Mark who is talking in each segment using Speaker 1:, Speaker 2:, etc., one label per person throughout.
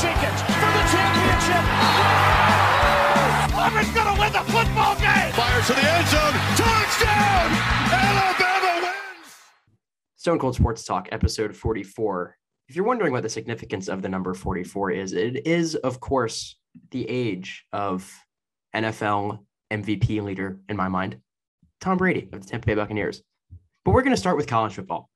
Speaker 1: Jenkins for the championship. Auburn's going to win the football game.
Speaker 2: Fires to the end zone. Touchdown! Alabama wins.
Speaker 3: Stone Cold Sports Talk, episode 44. If you're wondering what the significance of the number 44 is, it is, of course, the age of NFL MVP leader in my mind, Tom Brady of the Tampa Bay Buccaneers. But we're going to start with college football.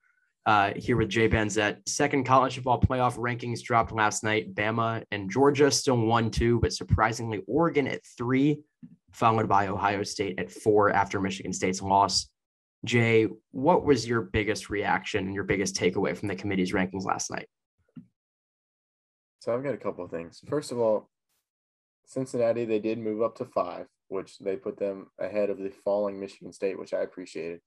Speaker 3: Uh, here with Jay Benzet. Second college football playoff rankings dropped last night. Bama and Georgia still one, two, but surprisingly, Oregon at three, followed by Ohio State at four after Michigan State's loss. Jay, what was your biggest reaction and your biggest takeaway from the committee's rankings last night?
Speaker 4: So I've got a couple of things. First of all, Cincinnati, they did move up to five, which they put them ahead of the falling Michigan State, which I appreciated.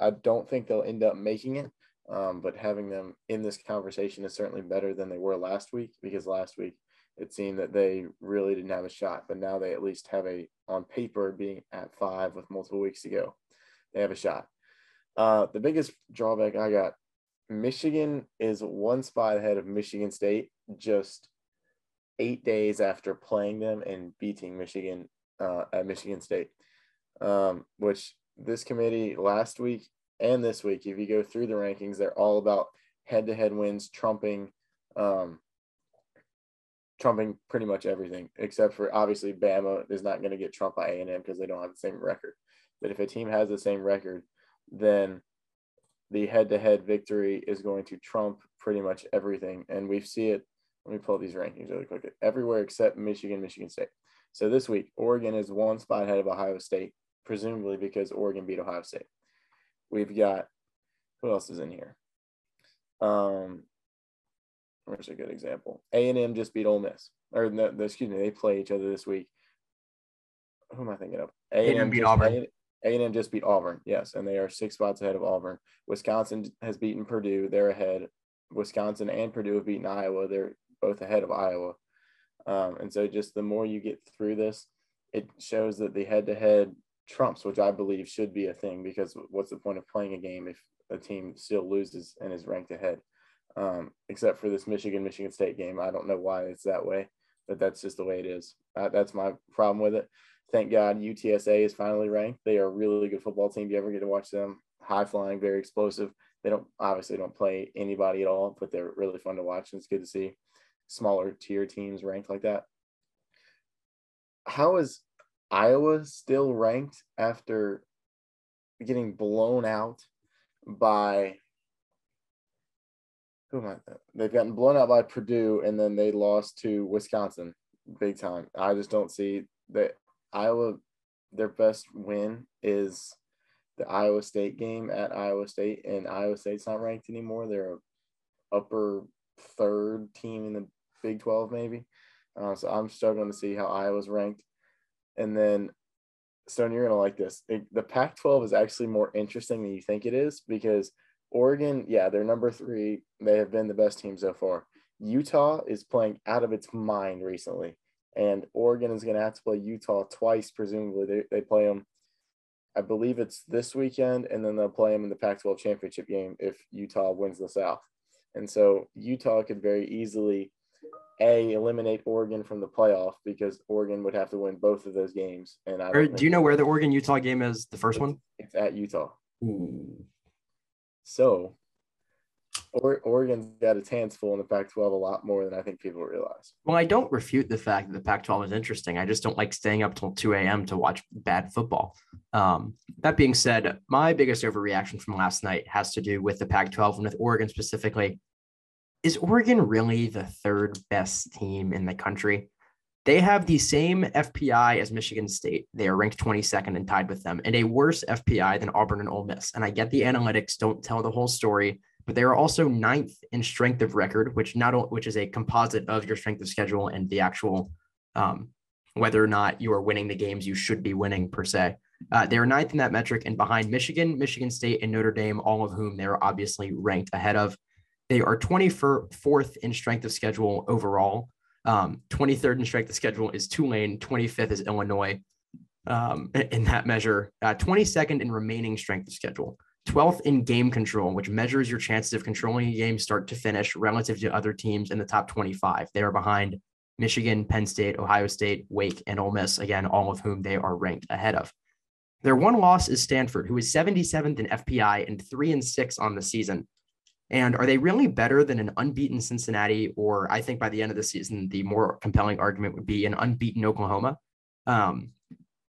Speaker 4: I don't think they'll end up making it, um, but having them in this conversation is certainly better than they were last week because last week it seemed that they really didn't have a shot, but now they at least have a, on paper, being at five with multiple weeks to go, they have a shot. Uh, the biggest drawback I got Michigan is one spot ahead of Michigan State just eight days after playing them and beating Michigan uh, at Michigan State, um, which this committee last week and this week, if you go through the rankings, they're all about head-to-head wins, trumping, um, trumping pretty much everything except for obviously Bama is not going to get trumped by A&M because they don't have the same record. But if a team has the same record, then the head-to-head victory is going to trump pretty much everything, and we see it. Let me pull these rankings really quick. Everywhere except Michigan, Michigan State. So this week, Oregon is one spot ahead of Ohio State, presumably because Oregon beat Ohio State. We've got who else is in here? Um, where's a good example? A and M just beat Ole Miss, or no, excuse me, they play each other this week. Who am I thinking of?
Speaker 3: A and M beat Auburn.
Speaker 4: A and M just beat Auburn, yes, and they are six spots ahead of Auburn. Wisconsin has beaten Purdue; they're ahead. Wisconsin and Purdue have beaten Iowa; they're both ahead of Iowa. Um, and so, just the more you get through this, it shows that the head-to-head trumps, which I believe should be a thing because what's the point of playing a game if a team still loses and is ranked ahead? Um, except for this Michigan Michigan State game, I don't know why it's that way, but that's just the way it is. Uh, that's my problem with it. Thank God UTSA is finally ranked. They are a really good football team. You ever get to watch them? High flying, very explosive. They don't obviously don't play anybody at all, but they're really fun to watch. And it's good to see smaller tier teams ranked like that. How is Iowa still ranked after getting blown out by who am I? They've gotten blown out by Purdue and then they lost to Wisconsin big time. I just don't see that Iowa their best win is the Iowa State game at Iowa State and Iowa State's not ranked anymore. They're a upper third team in the Big 12 maybe. Uh, so I'm struggling to see how Iowa's ranked. And then, Stone, you're going to like this. The Pac 12 is actually more interesting than you think it is because Oregon, yeah, they're number three. They have been the best team so far. Utah is playing out of its mind recently. And Oregon is going to have to play Utah twice, presumably. They, they play them, I believe it's this weekend, and then they'll play them in the Pac 12 championship game if Utah wins the South. And so Utah could very easily a eliminate Oregon from the playoff because Oregon would have to win both of those games. And I
Speaker 3: do you know where the Oregon Utah game is? The first one?
Speaker 4: It's at Utah. Ooh. So or, Oregon's got its hands full in the Pac 12 a lot more than I think people realize.
Speaker 3: Well, I don't refute the fact that the Pac 12 is interesting. I just don't like staying up till 2 a.m. to watch bad football. Um, that being said, my biggest overreaction from last night has to do with the Pac 12 and with Oregon specifically is Oregon really the third best team in the country? They have the same FPI as Michigan State. They are ranked 22nd and tied with them, and a worse FPI than Auburn and Ole Miss. And I get the analytics don't tell the whole story, but they are also ninth in strength of record, which not which is a composite of your strength of schedule and the actual um, whether or not you are winning the games you should be winning per se. Uh, they are ninth in that metric, and behind Michigan, Michigan State, and Notre Dame, all of whom they are obviously ranked ahead of. They are 24th in strength of schedule overall. Um, 23rd in strength of schedule is Tulane. 25th is Illinois um, in that measure. Uh, 22nd in remaining strength of schedule. 12th in game control, which measures your chances of controlling a game start to finish relative to other teams in the top 25. They are behind Michigan, Penn State, Ohio State, Wake, and Ole Miss, again, all of whom they are ranked ahead of. Their one loss is Stanford, who is 77th in FPI and three and six on the season. And are they really better than an unbeaten Cincinnati? Or I think by the end of the season, the more compelling argument would be an unbeaten Oklahoma. Um,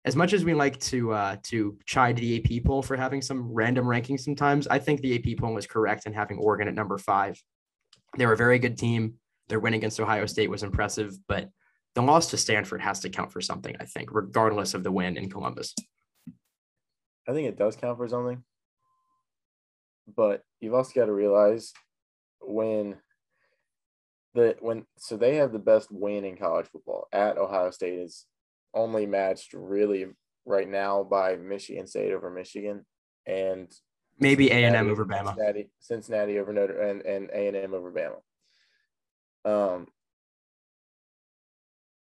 Speaker 3: as much as we like to uh, to chide the AP poll for having some random rankings sometimes, I think the AP poll was correct in having Oregon at number five. They're a very good team. Their win against Ohio State was impressive, but the loss to Stanford has to count for something, I think, regardless of the win in Columbus.
Speaker 4: I think it does count for something. But you've also got to realize when the when so they have the best win in college football at Ohio State is only matched really right now by Michigan State over Michigan and
Speaker 3: maybe A and M over Bama.
Speaker 4: Cincinnati, Cincinnati over Notre and and A and M over Bama. Um,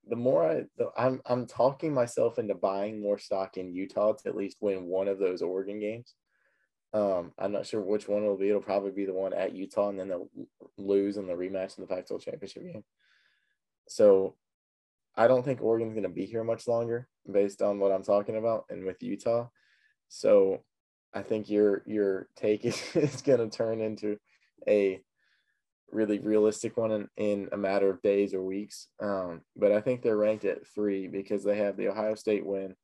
Speaker 4: the more I, the, I'm, I'm talking myself into buying more stock in Utah to at least win one of those Oregon games. Um, I'm not sure which one it'll be. It'll probably be the one at Utah, and then they'll lose in the rematch in the Pac-12 championship game. So, I don't think Oregon's going to be here much longer, based on what I'm talking about, and with Utah. So, I think your your take is, is going to turn into a really realistic one in, in a matter of days or weeks. Um, but I think they're ranked at three because they have the Ohio State win,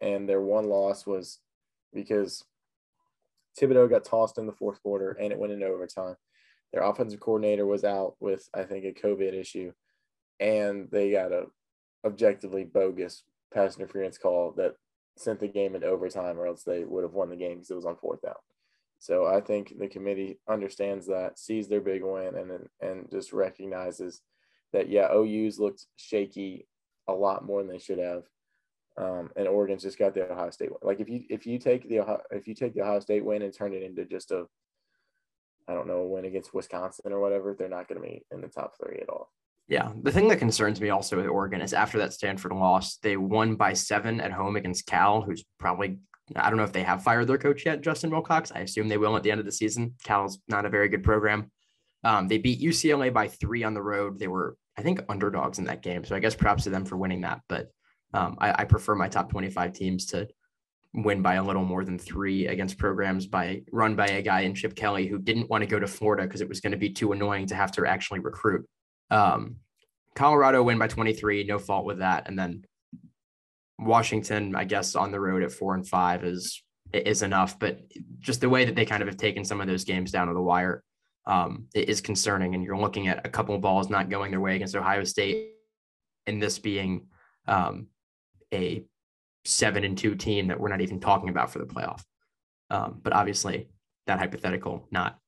Speaker 4: and their one loss was because Thibodeaux got tossed in the fourth quarter and it went into overtime. Their offensive coordinator was out with, I think, a COVID issue, and they got a objectively bogus pass interference call that sent the game into overtime, or else they would have won the game because it was on fourth down. So I think the committee understands that, sees their big win, and and just recognizes that yeah, OU's looked shaky a lot more than they should have, um, and Oregon's just got the Ohio State win. Like if you if you take the Ohio, if you take the Ohio State win and turn it into just a I don't know win against Wisconsin or whatever, they're not going to be in the top three at all.
Speaker 3: Yeah, the thing that concerns me also with Oregon is after that Stanford loss, they won by seven at home against Cal, who's probably I don't know if they have fired their coach yet, Justin Wilcox. I assume they will at the end of the season. Cal's not a very good program. Um, they beat UCLA by three on the road. They were, I think, underdogs in that game. So I guess props to them for winning that. But um, I, I, prefer my top 25 teams to win by a little more than three against programs by run by a guy in Chip Kelly who didn't want to go to Florida because it was going to be too annoying to have to actually recruit. Um, Colorado win by 23, no fault with that. And then Washington, I guess, on the road at four and five is is enough. But just the way that they kind of have taken some of those games down to the wire um, is concerning. And you're looking at a couple of balls not going their way against Ohio State, and this being um, a seven and two team that we're not even talking about for the playoff. Um, but obviously, that hypothetical not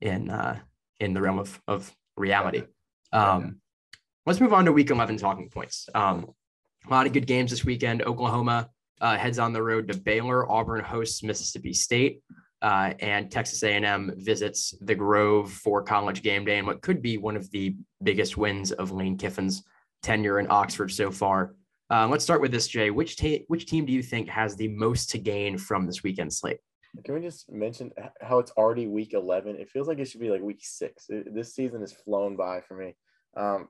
Speaker 3: in uh, in the realm of of reality. Um, let's move on to week 11 talking points. Um, a lot of good games this weekend. Oklahoma uh, heads on the road to Baylor. Auburn hosts Mississippi State. Uh, and Texas A&M visits the Grove for college game day and what could be one of the biggest wins of Lane Kiffin's tenure in Oxford so far. Uh, let's start with this, Jay. Which which team do you think has the most to gain from this weekend slate?
Speaker 4: Can we just mention how it's already week 11? It feels like it should be like week six. It, this season has flown by for me. Um,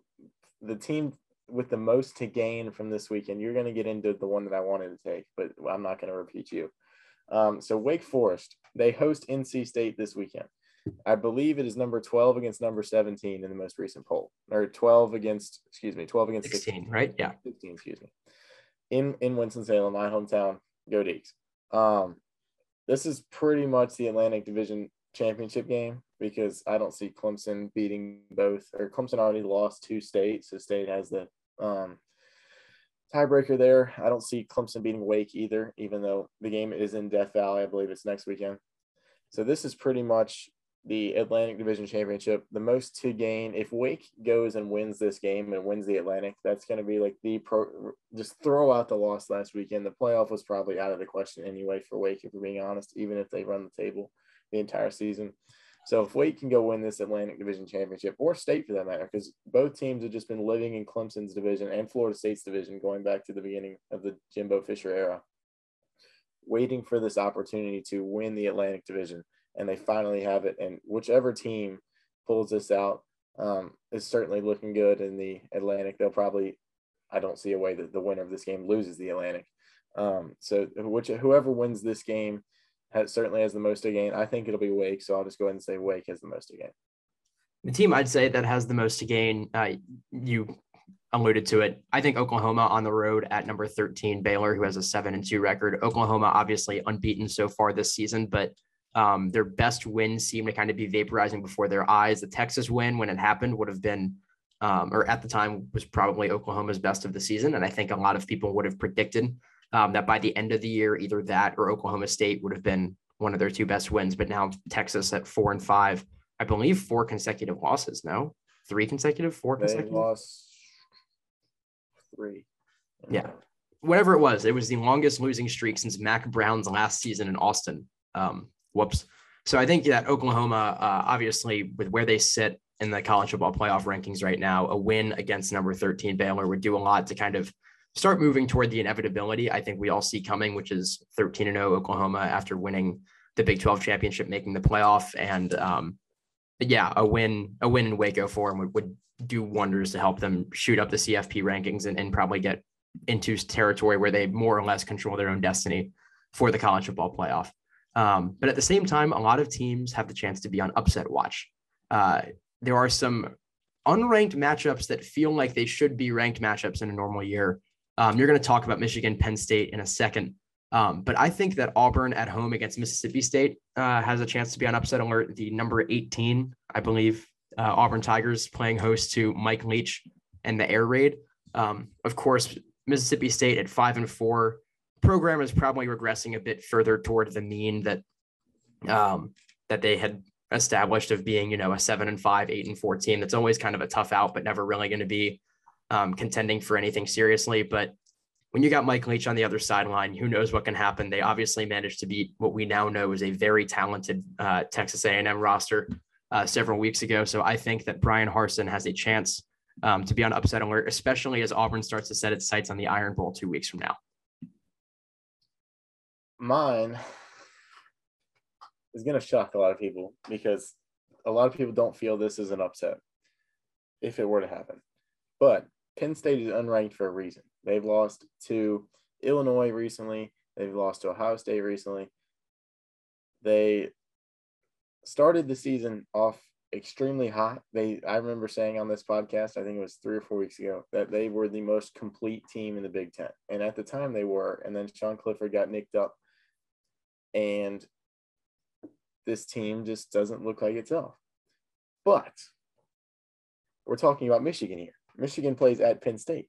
Speaker 4: the team with the most to gain from this weekend, you're going to get into the one that I wanted to take, but I'm not going to repeat you. Um, so Wake Forest, they host NC State this weekend. I believe it is number 12 against number 17 in the most recent poll, or 12 against, excuse me, 12 against
Speaker 3: 16, 16 right? Yeah.
Speaker 4: 16, excuse me. In in Winston-Salem, my hometown, go Deacs. Um, this is pretty much the Atlantic Division championship game because I don't see Clemson beating both, or Clemson already lost two states, so state has the um, tiebreaker there. I don't see Clemson beating Wake either, even though the game is in Death Valley. I believe it's next weekend. So this is pretty much the Atlantic Division Championship. The most to gain if Wake goes and wins this game and wins the Atlantic, that's going to be like the pro. Just throw out the loss last weekend. The playoff was probably out of the question anyway for Wake, if we're being honest. Even if they run the table the entire season. So if Wake can go win this Atlantic Division championship or state for that matter, because both teams have just been living in Clemson's division and Florida State's division going back to the beginning of the Jimbo Fisher era. waiting for this opportunity to win the Atlantic Division, and they finally have it. And whichever team pulls this out um, is certainly looking good in the Atlantic. They'll probably, I don't see a way that the winner of this game loses the Atlantic. Um, so which whoever wins this game has, certainly has the most to gain. I think it'll be Wake, so I'll just go ahead and say Wake has the most to gain.
Speaker 3: The team I'd say that has the most to gain, uh, you alluded to it. I think Oklahoma on the road at number 13, Baylor, who has a seven and two record. Oklahoma obviously unbeaten so far this season, but um, their best wins seem to kind of be vaporizing before their eyes. The Texas win, when it happened, would have been, um, or at the time, was probably Oklahoma's best of the season. And I think a lot of people would have predicted um, that by the end of the year, either that or Oklahoma State would have been one of their two best wins. But now Texas at four and five, I believe four consecutive losses. No, three consecutive, four
Speaker 4: they
Speaker 3: consecutive.
Speaker 4: lost three.
Speaker 3: Yeah. Whatever it was, it was the longest losing streak since Mack Brown's last season in Austin. Um, whoops. So I think that Oklahoma, uh, obviously, with where they sit in the college football playoff rankings right now, a win against number 13 Baylor would do a lot to kind of start moving toward the inevitability I think we all see coming, which is 13 and 0 Oklahoma after winning the Big 12 championship, making the playoff. And um, yeah, a win, a win in Waco for them would, would do wonders to help them shoot up the CFP rankings and, and probably get into territory where they more or less control their own destiny for the college football playoff. Um, but at the same time, a lot of teams have the chance to be on upset watch. Uh, there are some unranked matchups that feel like they should be ranked matchups in a normal year. Um, you're going to talk about Michigan, Penn State in a second. Um, but I think that Auburn at home against Mississippi State uh, has a chance to be on upset alert. The number 18, I believe, uh, Auburn Tigers playing host to Mike Leach and the air raid. Um, of course, Mississippi State at five and four program is probably regressing a bit further toward the mean that um, that they had established of being, you know, a seven and five, eight and 14. That's always kind of a tough out, but never really going to be um, contending for anything seriously. But when you got Mike Leach on the other sideline, who knows what can happen? They obviously managed to beat what we now know is a very talented uh, Texas A&M roster uh, several weeks ago. So I think that Bryan Harsin has a chance um, to be on upset alert, especially as Auburn starts to set its sights on the Iron Bowl two weeks from now.
Speaker 4: Mine is going to shock a lot of people because a lot of people don't feel this is an upset if it were to happen. But Penn State is unranked for a reason. They've lost to Illinois recently. They've lost to Ohio State recently. They started the season off extremely hot. They I remember saying on this podcast, I think it was three or four weeks ago, that they were the most complete team in the Big Ten. And at the time they were. And then Sean Clifford got nicked up. And this team just doesn't look like itself. But we're talking about Michigan here. Michigan plays at Penn State.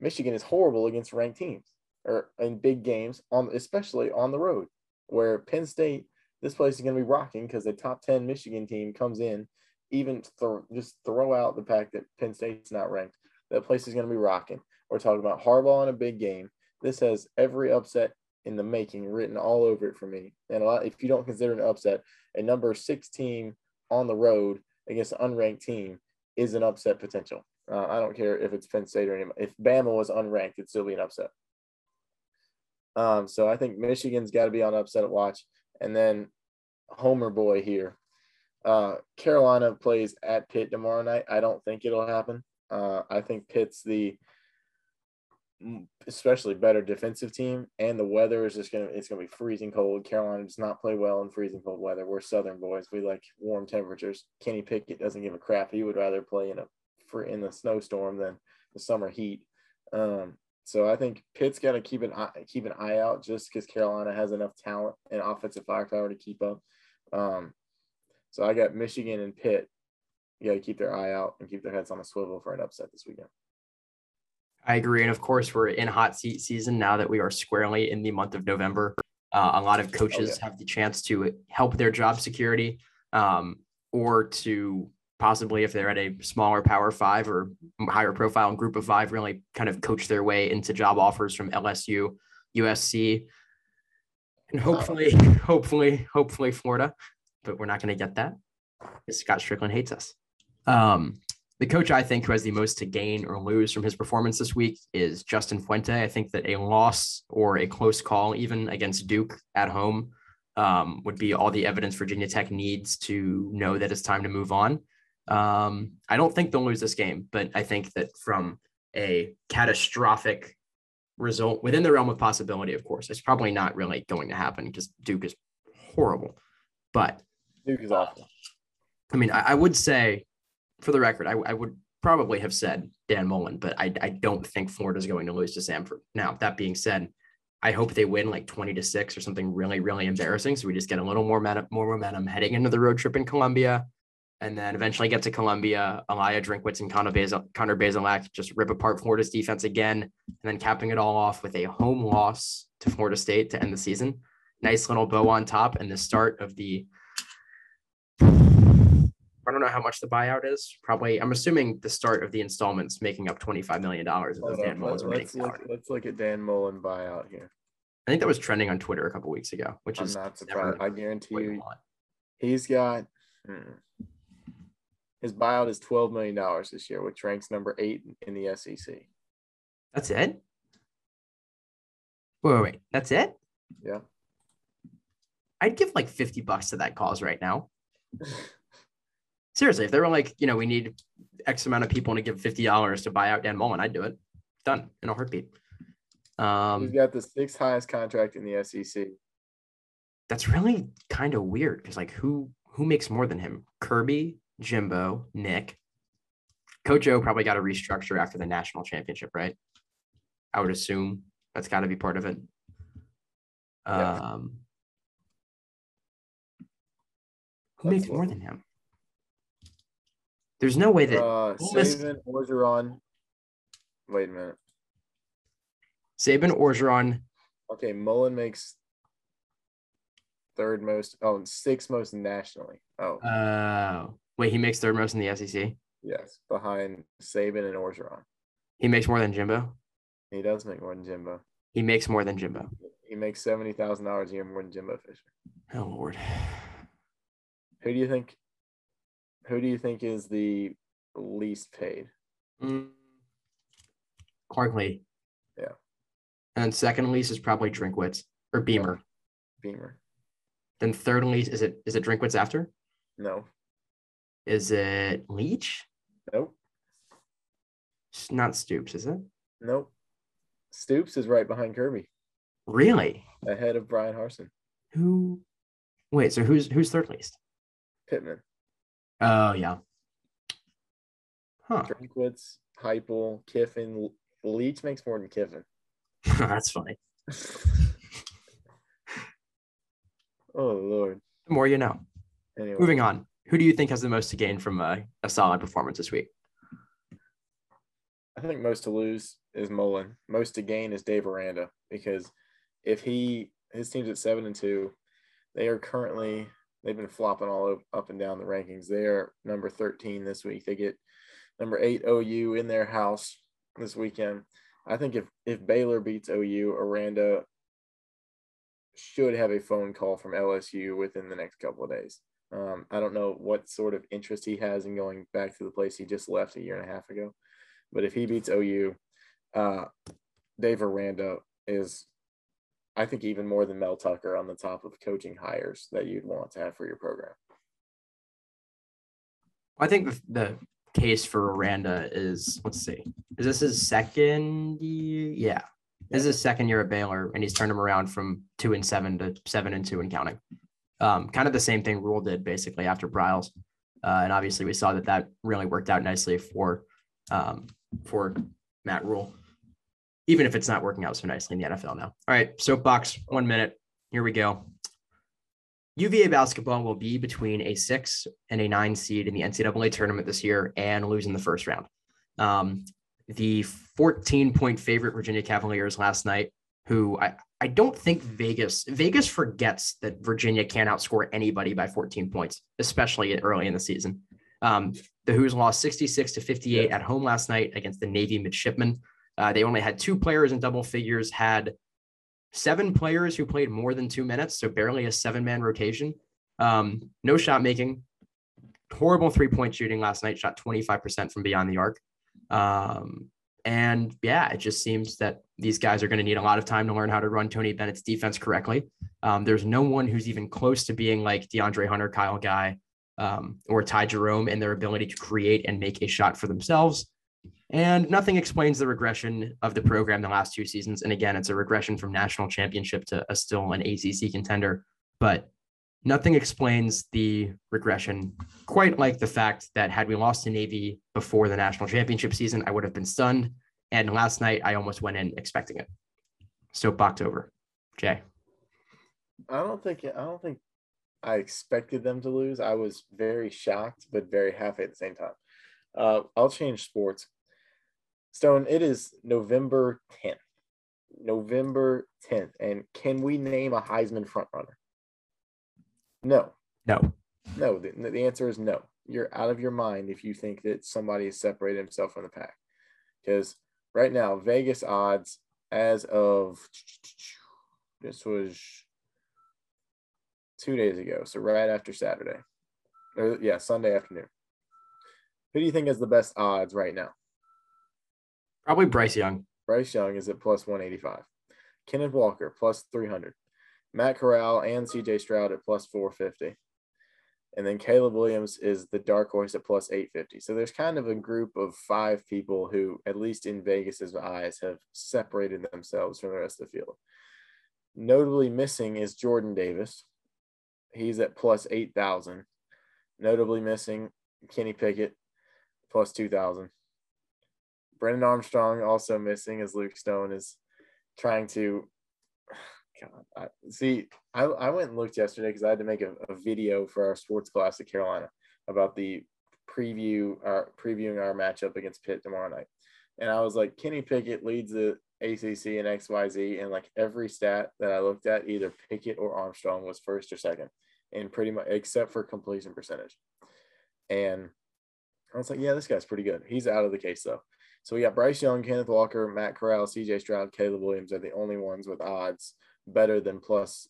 Speaker 4: Michigan is horrible against ranked teams or in big games on especially on the road where Penn State this place is going to be rocking because the top 10 Michigan team comes in, even th- just throw out the fact that Penn State's not ranked. That place is going to be rocking. We're talking about Harbaugh in a big game. This has every upset in the making written all over it for me. And a lot, if you don't consider an upset, a number six team on the road against an unranked team is an upset potential. Uh, I don't care if it's Penn State or anybody. If Bama was unranked, it'd still be an upset. Um, so I think Michigan's got to be on upset watch. And then Homer boy here. Uh, Carolina plays at Pitt tomorrow night. I don't think it'll happen. Uh, I think Pitt's the especially better defensive team, and the weather is just gonna it's gonna be freezing cold. Carolina does not play well in freezing cold weather. We're Southern boys. We like warm temperatures. Kenny Pickett doesn't give a crap. He would rather play in a for in the snowstorm than the summer heat. Um, so I think Pitt's got to keep an eye, keep an eye out just because Carolina has enough talent and offensive firepower to keep up. Um, so I got Michigan and Pitt. You got to keep their eye out and keep their heads on a swivel for an upset this weekend.
Speaker 3: I agree, and of course we're in hot seat season now that we are squarely in the month of November. Uh, a lot of coaches oh, yeah. have the chance to help their job security um, or to possibly if they're at a smaller power five or higher profile group of five really kind of coach their way into job offers from lsu usc and hopefully hopefully hopefully florida but we're not going to get that scott Stricklin hates us um, the coach I think who has the most to gain or lose from his performance this week is Justin Fuente. I think that a loss or a close call, even against Duke at home, um, would be all the evidence Virginia Tech needs to know that it's time to move on. Um, I don't think they'll lose this game, but I think that from a catastrophic result within the realm of possibility, of course, it's probably not really going to happen because Duke is horrible. But
Speaker 4: Duke is awful.
Speaker 3: I mean, I, I would say, for the record, I, I, would probably have said Dan Mullen, but I, I don't think Florida's going to lose to Samford. Now, that being said, I hope they win like 20 to 6 or something really, really embarrassing. So we just get a little more, momentum, more momentum heading into the road trip in Columbia. And then eventually get to Columbia. Eliah Drinkwitz and Connor, Bazel, Connor just rip apart Florida's defense again. And then capping it all off with a home loss to Florida State to end the season. Nice little bow on top and the start of the don't know how much the buyout is. Probably, I'm assuming the start of the installments making up $25 million of those Dan Mullen's
Speaker 4: let's, look, let's look at Dan Mullen buyout here.
Speaker 3: I think that was trending on Twitter a couple weeks ago, which
Speaker 4: I'm
Speaker 3: is
Speaker 4: not surprised. I guarantee you, he's got hmm, his buyout is $12 million this year, which ranks number eight in the SEC.
Speaker 3: That's it? Wait, wait, wait. That's it?
Speaker 4: Yeah.
Speaker 3: I'd give like 50 bucks to that cause right now. seriously, if they were like, you know, we need X amount of people to give fifty dollars to buy out Dan Mullen, I'd do it. Done in a heartbeat. Um,
Speaker 4: He's got the sixth highest contract in the SEC.
Speaker 3: That's really kind of weird because, like, who who makes more than him? Kirby, Jimbo, Nick. Coach O probably got a restructure after the national championship, right? I would assume that's got to be part of it. Yeah. Um, who that's makes more than him? There's no way that
Speaker 4: uh, Saban, Orgeron. Wait a minute.
Speaker 3: Saban, Orgeron.
Speaker 4: Okay, Mullen makes third most. Oh, sixth most nationally. Oh.
Speaker 3: Uh, wait, he makes third most in the SEC.
Speaker 4: Yes, behind Saban and Orgeron.
Speaker 3: He makes more than Jimbo.
Speaker 4: He does make more than Jimbo.
Speaker 3: He makes more than Jimbo.
Speaker 4: He makes seventy thousand dollars a year more than Jimbo Fisher.
Speaker 3: Oh Lord.
Speaker 4: Who do you think who do you think is the least paid?
Speaker 3: Mm.
Speaker 4: Yeah.
Speaker 3: And second least is probably Drinkwitz or Beamer.
Speaker 4: Beamer.
Speaker 3: Then third least is it is it Drinkwitz after?
Speaker 4: No.
Speaker 3: Is it Leach?
Speaker 4: Nope.
Speaker 3: It's not Stoops, is it?
Speaker 4: Nope. Stoops is right behind Kirby.
Speaker 3: Really?
Speaker 4: Ahead of Bryan Harsin.
Speaker 3: Who? Wait, so who's who's third least?
Speaker 4: Pittman.
Speaker 3: Oh yeah.
Speaker 4: Huh. Drinkwitz, Heupel, Kiffin, Leach makes more than Kiffin.
Speaker 3: That's funny.
Speaker 4: oh Lord.
Speaker 3: The more you know. Anyway. Moving on. Who do you think has the most to gain from a, a solid performance this week?
Speaker 4: I think most to lose is Mullen. Most to gain is Dave Aranda because if he his team's at seven and two, they are currently They've been flopping all up and down the rankings. They are number 13 this week. They get number eight OU in their house this weekend. I think if if Baylor beats OU, Aranda should have a phone call from LSU within the next couple of days. Um, I don't know what sort of interest he has in going back to the place he just left a year and a half ago, but if he beats OU, uh, Dave Aranda is I think even more than Mel Tucker on the top of coaching hires that you'd want to have for your program.
Speaker 3: I think the, case for Aranda is let's see, is this his second year? Yeah. This is his second year at Baylor, and he's turned him around from two and seven to seven and two and counting. Um, kind of the same thing Rhule did basically after Briles, uh, and obviously we saw that that really worked out nicely for um, for Matt Rhule even if it's not working out so nicely in the NFL now. All right, soapbox, one minute. Here we go. UVA basketball will be between a six and a nine seed in the NCAA tournament this year and losing the first round. Um, the 14 point favorite Virginia Cavaliers last night, who I, I don't think Vegas Vegas forgets that Virginia can't outscore anybody by 14 points, especially early in the season. Um, the Hoos lost 66 to 58 at home last night against the Navy midshipmen. Uh, they only had two players in double figures, had seven players who played more than two minutes, so barely a seven man rotation. Um, no shot making. horrible three point shooting last night, shot 25% from beyond the arc. Um, and yeah, it just seems that these guys are going to need a lot of time to learn how to run Tony Bennett's defense correctly. Um, there's no one who's even close to being like DeAndre Hunter, Kyle Guy, um, or Ty Jerome in their ability to create and make a shot for themselves. And nothing explains the regression of the program the last two seasons. And again, it's a regression from national championship to a still an ACC contender. But nothing explains the regression quite like the fact that had we lost to Navy before the national championship season, I would have been stunned. And last night, I almost went in expecting it. Soapbox over. Jay.
Speaker 4: I don't think I don't think I expected them to lose. I was very shocked, but very happy at the same time. Uh, I'll change sports. Stone, it is November 10th. November 10th. And can we name a Heisman frontrunner? No.
Speaker 3: No.
Speaker 4: No. The, the answer is no. You're out of your mind if you think that somebody has separated himself from the pack. Because right now, Vegas odds as of this was two days ago. So right after Saturday. Or, yeah, Sunday afternoon. Who do you think has the best odds right now?
Speaker 3: Probably Bryce Young.
Speaker 4: Bryce Young is at plus 185. Kenneth Walker plus 300. Matt Corral and CJ Stroud at plus 450. And then Caleb Williams is the dark horse at plus 850. So there's kind of a group of five people who, at least in Vegas's eyes, have separated themselves from the rest of the field. Notably missing is Jordan Davis. He's at plus 8,000. Notably missing Kenny Pickett, plus 2,000. Brennan Armstrong also missing as Luke Stone is trying to. God, I, see, I, I went and looked yesterday because I had to make a, a, video for our sports class at Carolina about the preview, our previewing our matchup against Pitt tomorrow night, and I was like, Kenny Pickett leads the ACC and XYZ, and like every stat that I looked at, either Pickett or Armstrong was first or second, and pretty much except for completion percentage, and I was like, yeah, this guy's pretty good. He's out of the case though. So we got Bryce Young, Kenneth Walker, Matt Corral, CJ Stroud, Caleb Williams are the only ones with odds better than plus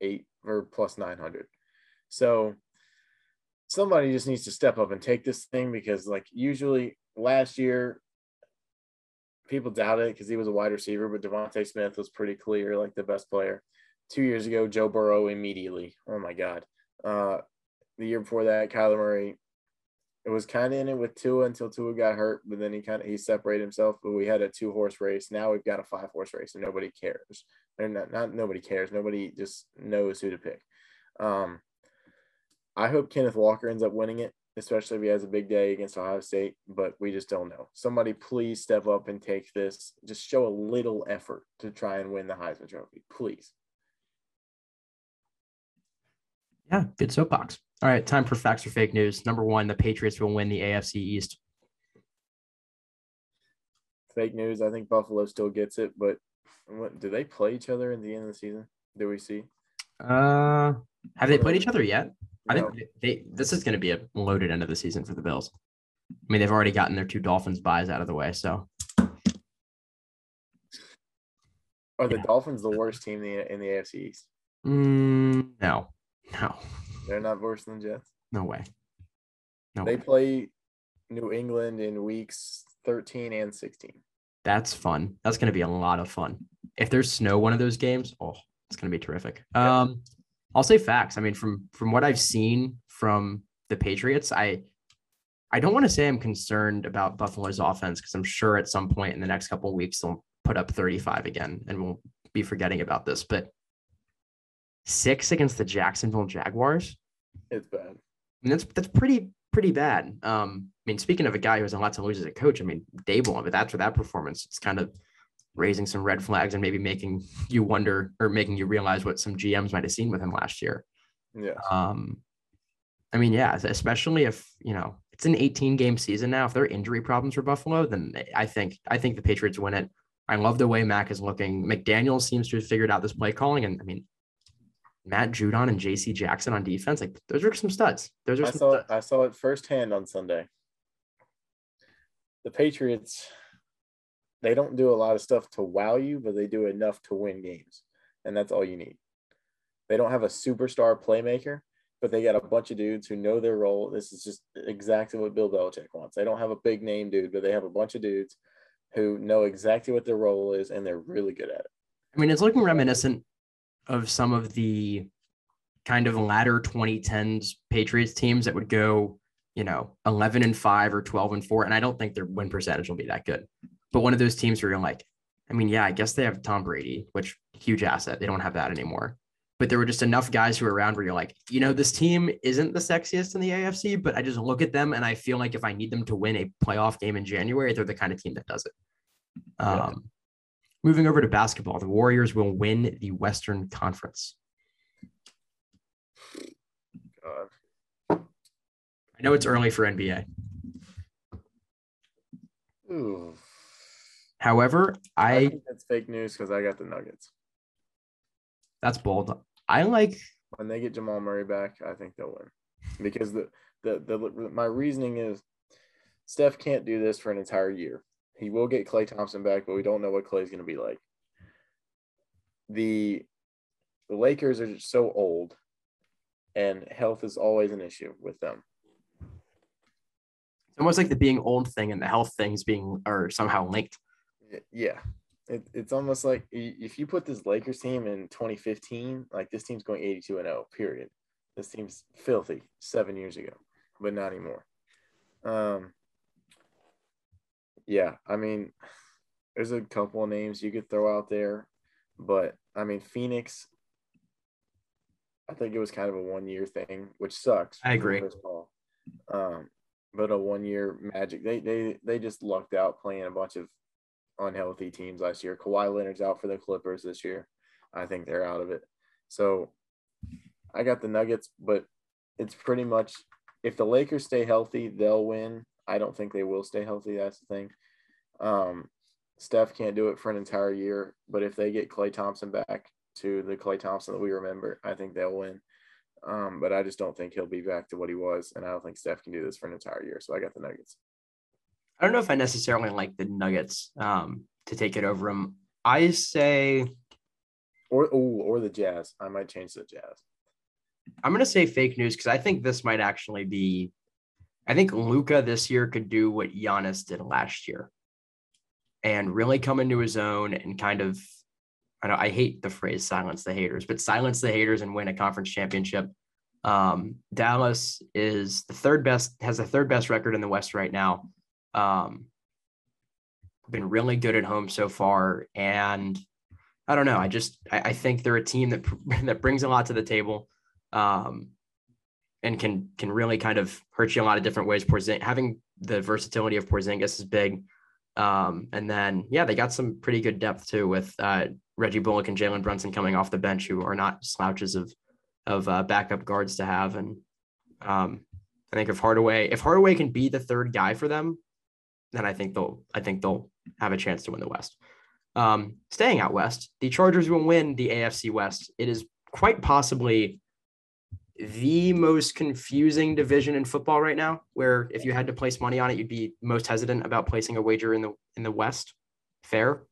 Speaker 4: eight or plus 900. So somebody just needs to step up and take this thing because, like, usually last year, people doubted it because he was a wide receiver, but DeVonta Smith was pretty clear, like the best player. Two years ago, Joe Burrow immediately. Oh my God. Uh, the year before that, Kyler Murray it was kind of in it with Tua until Tua got hurt, but then he kind of he separated himself. But we had a two horse race. Now we've got a five horse race, and nobody cares. And not not nobody cares. Nobody just knows who to pick. Um, I hope Kenneth Walker ends up winning it, especially if he has a big day against Ohio State. But we just don't know. Somebody please step up and take this. Just show a little effort to try and win the Heisman Trophy, please.
Speaker 3: Yeah, good soapbox. All right, time for facts or fake news. Number one, the Patriots will win the AFC East.
Speaker 4: Fake news. I think Buffalo still gets it, but what, do they play each other in the end of the season? Do we see?
Speaker 3: Uh, have they played each other yet? No. I think they. This is going to be a loaded end of the season for the Bills. I mean, they've already gotten their two Dolphins buys out of the way, so.
Speaker 4: Are the yeah. Dolphins the worst team in the, in the AFC East?
Speaker 3: Mm, no, no.
Speaker 4: They're not worse than Jets.
Speaker 3: No way.
Speaker 4: No. They way. play New England in weeks 13 and 16.
Speaker 3: That's fun. That's going to be a lot of fun. If there's snow one of those games, oh, it's going to be terrific. Yeah. Um, I'll say facts. I mean, from from what I've seen from the Patriots, I I don't want to say I'm concerned about Buffalo's offense because I'm sure at some point in the next couple of weeks they'll put up 35 again, and we'll be forgetting about this. But six against the Jacksonville Jaguars.
Speaker 4: It's bad. I
Speaker 3: mean, that's that's pretty pretty bad. Um, I mean, speaking of a guy who has a lot to lose as a coach, I mean, Daboll. But after that performance, it's kind of raising some red flags and maybe making you wonder or making you realize what some GMs might have seen with him last year.
Speaker 4: Yeah.
Speaker 3: Um, I mean, yeah, especially if you know it's an 18 game season now. If there are injury problems for Buffalo, then I think I think the Patriots win it. I love the way Mac is looking. McDaniel seems to have figured out this play calling, and I mean, Matt Judon and J.C. Jackson on defense, like those are some studs. Those are.
Speaker 4: I
Speaker 3: saw
Speaker 4: studs. I saw it firsthand on Sunday. The Patriots, they don't do a lot of stuff to wow you, but they do enough to win games, and that's all you need. They don't have a superstar playmaker, but they got a bunch of dudes who know their role. This is just exactly what Bill Belichick wants. They don't have a big name dude, but they have a bunch of dudes who know exactly what their role is and they're really good at it.
Speaker 3: I mean, it's looking reminiscent of some of the kind of latter 2010s Patriots teams that would go, you know, 11 and 5 or 12 and 4. And I don't think their win percentage will be that good. But one of those teams where you're like, I mean, yeah, I guess they have Tom Brady, which huge asset. They don't have that anymore. But there were just enough guys who were around where you're like, you know, this team isn't the sexiest in the AFC, but I just look at them and I feel like if I need them to win a playoff game in January, they're the kind of team that does it. Um, Moving over to basketball, the Warriors will win the Western Conference.
Speaker 4: God.
Speaker 3: I know it's early for NBA.
Speaker 4: Ooh.
Speaker 3: However,
Speaker 4: I
Speaker 3: I
Speaker 4: think that's fake news because I got the Nuggets.
Speaker 3: that's bold. I like
Speaker 4: When they get Jamal Murray back, I think they'll win. Because the the, the my reasoning is Steph can't do this for an entire year. He will get Klay Thompson back, but we don't know what Klay's going to be like. The the Lakers are just so old, and health is always an issue with them.
Speaker 3: it's almost like the being old thing and the health things being are somehow linked.
Speaker 4: Yeah. It, it's almost like if you put this Lakers team in 2015, like this team's going 82 and 0, period. This team's filthy seven years ago, but not anymore. Um, yeah, I mean, there's a couple of names you could throw out there, but I mean, Phoenix, I think it was kind of a one year thing, which sucks.
Speaker 3: I agree.
Speaker 4: Um, but a one year magic. They they they just lucked out playing a bunch of unhealthy teams last year. Kawhi Leonard's out for the Clippers this year. I think they're out of it. So I got the Nuggets, but it's pretty much if the Lakers stay healthy, they'll win. I don't think they will stay healthy. That's the thing. Um, Steph can't do it for an entire year, but if they get Klay Thompson back to the Klay Thompson that we remember, I think they'll win. Um, but I just don't think he'll be back to what he was, and I don't think Steph can do this for an entire year. So I got the Nuggets.
Speaker 3: I don't know if I necessarily like the Nuggets um, to take it over them. I say
Speaker 4: Or oh, or the Jazz. I might change the Jazz.
Speaker 3: I'm gonna say fake news because I think this might actually be. I think Luka this year could do what Giannis did last year, and really come into his own and kind of. I know I hate the phrase "silence the haters," but silence the haters and win a conference championship. Um, Dallas is the third best, has the third best record in the West right now. Um, been really good at home so far, and I don't know. I just I, I think they're a team that that brings a lot to the table um, and can can really kind of hurt you a lot of different ways. Porzing- having the versatility of Porzingis is big. Um, and then yeah, they got some pretty good depth too with uh, Reggie Bullock and Jalen Brunson coming off the bench, who are not slouches of of uh, backup guards to have. And um, I think if Hardaway if Hardaway can be the third guy for them, then I think they'll I think they'll have a chance to win the West. Um, staying out west, the Chargers will win the AFC West. It is quite possibly the most confusing division in football right now where if you had to place money on it you'd be most hesitant about placing a wager in the in the west? Fair?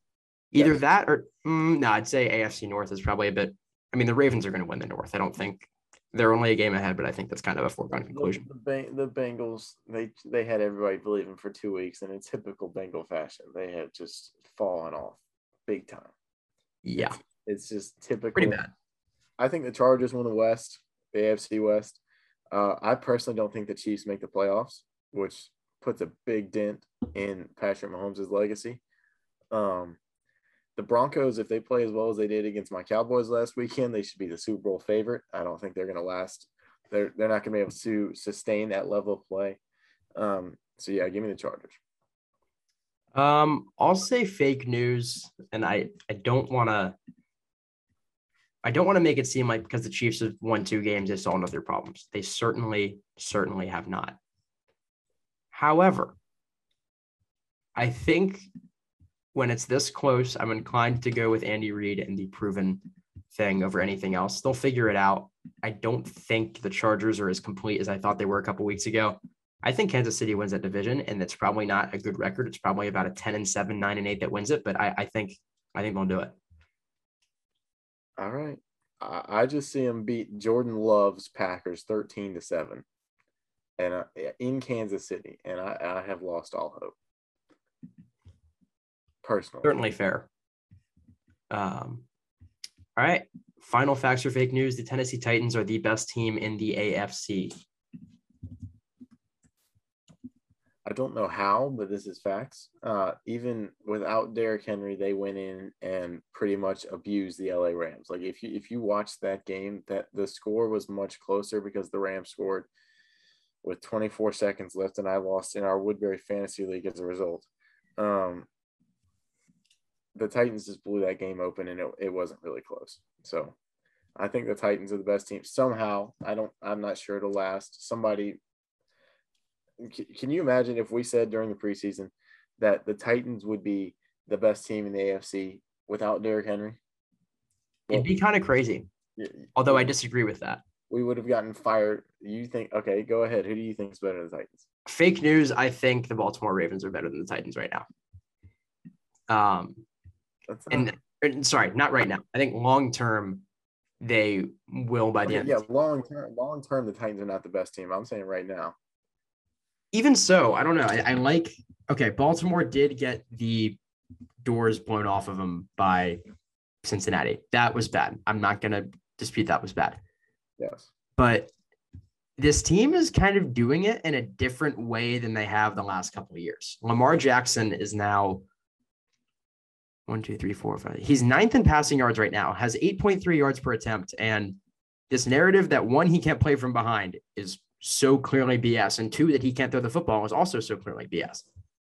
Speaker 3: Either
Speaker 4: Yes.
Speaker 3: that or mm, no i'd say afc north is probably a bit i mean the ravens are going to win the north i don't think. They're only a game ahead but i think that's kind of a foregone conclusion.
Speaker 4: The, Beng- the Bengals, they they had everybody believing for two weeks, and in typical Bengal fashion, they have just fallen off big time.
Speaker 3: yeah.
Speaker 4: It's just typical.
Speaker 3: pretty bad.
Speaker 4: I think the Chargers won the West, the AFC West. Uh, I personally don't think the Chiefs make the playoffs, which puts a big dent in Patrick Mahomes' legacy. Um, the Broncos, if they play as well as they did against my Cowboys last weekend, they should be the Super Bowl favorite. I don't think they're going to last. They're they're not going to be able to sustain that level of play. Um, so yeah, give me the Chargers.
Speaker 3: Um, I'll say fake news, and I I don't want to. I don't want to make it seem like because the Chiefs have won two games, they solved their problems. They certainly, certainly have not. However, I think when it's this close, I'm inclined to go with Andy Reid and the proven thing over anything else. They'll figure it out. I don't think the Chargers are as complete as I thought they were a couple weeks ago. I think Kansas City wins that division, and it's probably not a good record. It's probably about a 10 and 7, 9 and 8 that wins it, but I, I think I think they'll do it.
Speaker 4: All right. I, I just see them beat Jordan Love's Packers 13 to 7 and uh, in Kansas City. And I, I have lost all hope. Personally.
Speaker 3: Certainly fair. Um, all right. Final facts or fake news. The Tennessee Titans are the best team in the AFC.
Speaker 4: I don't know how, but this is facts. Uh, even without Derrick Henry, they went in and pretty much abused the LA Rams. Like if you if you watch that game, that the score was much closer because the Rams scored with 24 seconds left, and I lost in our Woodbury Fantasy League as a result. Um, the Titans just blew that game open, and it, it wasn't really close. So I think the Titans are the best team. Somehow, I don't. I'm not sure it'll last. Somebody can you imagine if we said during the preseason that the Titans would be the best team in the AFC without Derrick Henry?
Speaker 3: Well, It'd be kind of crazy. Although I disagree with that.
Speaker 4: We would have gotten fired. You think okay, go ahead. Who do you think is better than the Titans?
Speaker 3: Fake news, I think the Baltimore Ravens are better than the Titans right now. Um and, and sorry, not right now. I think long term they will by the
Speaker 4: okay,
Speaker 3: end.
Speaker 4: Yeah, long term, long term, the Titans are not the best team. I'm saying right now
Speaker 3: even so, I don't know. I, I, like okay. Baltimore did get the doors blown off of them by Cincinnati. That was bad. I'm not gonna dispute that was bad.
Speaker 4: Yes.
Speaker 3: But this team is kind of doing it in a different way than they have the last couple of years. Lamar Jackson is now one, two, three, four, five. He's ninth in passing yards right now, has 8.3 yards per attempt. And this narrative that one, he can't play from behind is so clearly BS, and two, that he can't throw the football is also so clearly BS.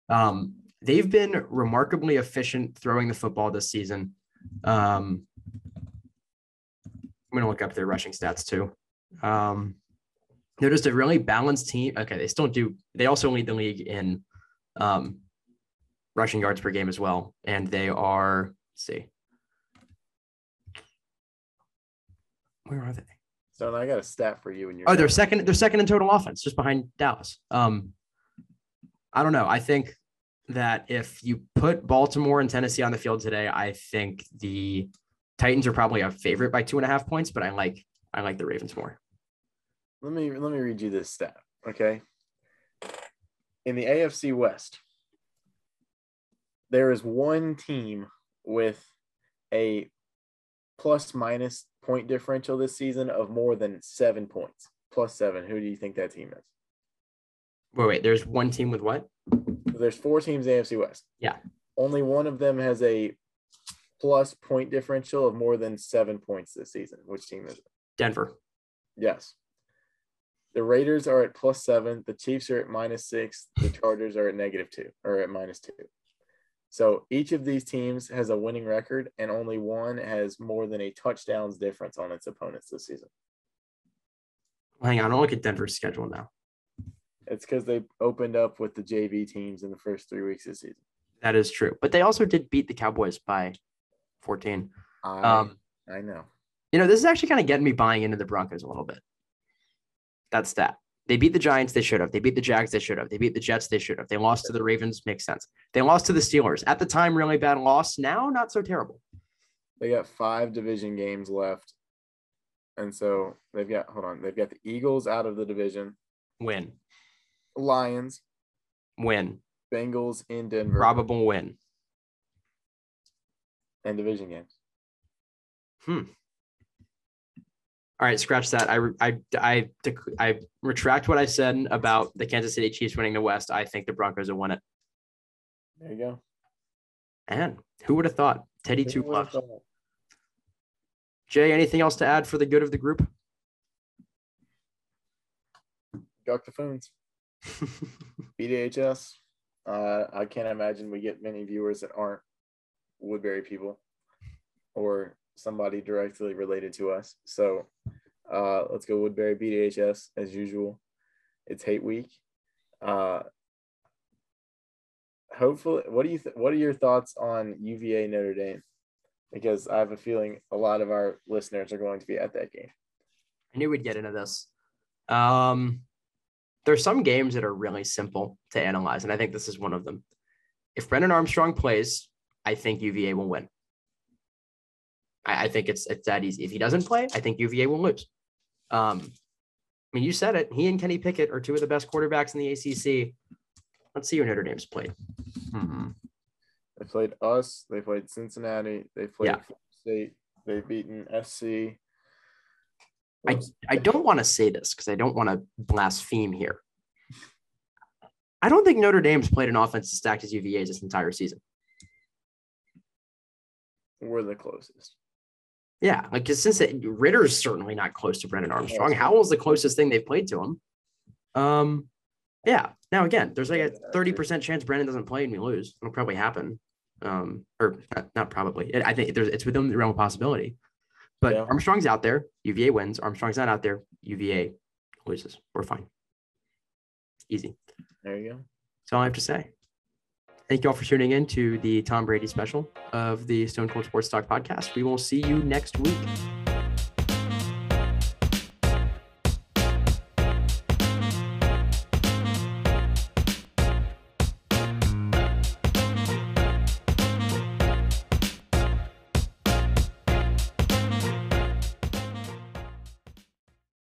Speaker 3: Um, they've been remarkably efficient throwing the football this season. Um, I'm going to look up their rushing stats too. Um, they're just a really balanced team. Okay, they still do. They also lead the league in um, rushing yards per game as well, and they are. see, where are they?
Speaker 4: So I got a stat for you and your.
Speaker 3: Oh, they're second. They're second in total offense, just behind Dallas. Um, I don't know. I think that if you put Baltimore and Tennessee on the field today, I think the Titans are probably a favorite by two and a half points, but I like I like the Ravens more.
Speaker 4: Let me let me read you this stat. Okay. In the AFC West, there is one team with a plus minus point differential this season of more than seven points, plus seven. Who do you think that team is?
Speaker 3: Wait, wait. There's one team with what?
Speaker 4: There's four teams in AFC West.
Speaker 3: Yeah.
Speaker 4: Only one of them has a plus point differential of more than seven points this season. Which team is it?
Speaker 3: Denver.
Speaker 4: Yes. The Raiders are at plus seven. The Chiefs are at minus six. The Chargers are at negative two or at minus two. So each of these teams has a winning record, and only one has more than a touchdowns difference on its opponents this season.
Speaker 3: Hang on, I'll look at Denver's schedule now.
Speaker 4: It's because they opened up with the JV teams in the first three weeks of the season.
Speaker 3: That is true, but they also did beat the Cowboys by 14.
Speaker 4: I, um, I know.
Speaker 3: You know, this is actually kind of getting me buying into the Broncos a little bit. That's that. They beat the Giants, they should have. They beat the Jags, they should have. They beat the Jets, they should have. They lost to the Ravens, makes sense. They lost to the Steelers. At the time, really bad loss. Now, not so terrible.
Speaker 4: They got five division games left. And so they've got, hold on, they've got the Eagles out of the division.
Speaker 3: Win.
Speaker 4: Lions.
Speaker 3: Win.
Speaker 4: Bengals in Denver.
Speaker 3: Probable win.
Speaker 4: And division games.
Speaker 3: Hmm. All right, scratch that. I I I I retract what I said about the Kansas City Chiefs winning the West. I think the Broncos will win it.
Speaker 4: There you go.
Speaker 3: And who would have thought? Teddy two plus. Jay, anything else to add for the good of the group?
Speaker 4: Got the phones. BDHS. Uh, I can't imagine we get many viewers that aren't Woodbury people or somebody directly related to us. So uh, let's go Woodbury BDHS as usual. It's hate week. Uh, hopefully, what do you th- what are your thoughts on UVA Notre Dame? Because I have a feeling a lot of our listeners are going to be at that game.
Speaker 3: I knew we'd get into this. Um, there's some games that are really simple to analyze, and I think this is one of them. If Brennan Armstrong plays, I think UVA will win. I, I think it's it's that easy. If he doesn't play, I think UVA will lose. Um, I mean, you said it. He and Kenny Pickett are two of the best quarterbacks in the ACC. Let's see who Notre Dame's played. Hmm.
Speaker 4: They played us. They played Cincinnati. They played
Speaker 3: Yeah.
Speaker 4: State. They've beaten SC.
Speaker 3: I, I don't want to say this because I don't want to blaspheme here. I don't think Notre Dame's played an offense as stacked as UVA's this entire season.
Speaker 4: We're the closest.
Speaker 3: Yeah, like since it, Ridder's certainly not close to Brennan Armstrong. Howell's the closest thing they've played to him. Um, yeah. Now again, there's like a thirty percent chance Brennan doesn't play and we lose. It'll probably happen. Um, or not, not probably. It- I think there's it's within the realm of possibility. But
Speaker 4: Yeah.
Speaker 3: Armstrong's out there. UVA wins. Armstrong's not out there. UVA loses. We're fine. Easy.
Speaker 4: There you go.
Speaker 3: That's all I have to say. Thank you all for tuning in to the Tom Brady special of the Stone Cold Sports Talk podcast. We will see you next week.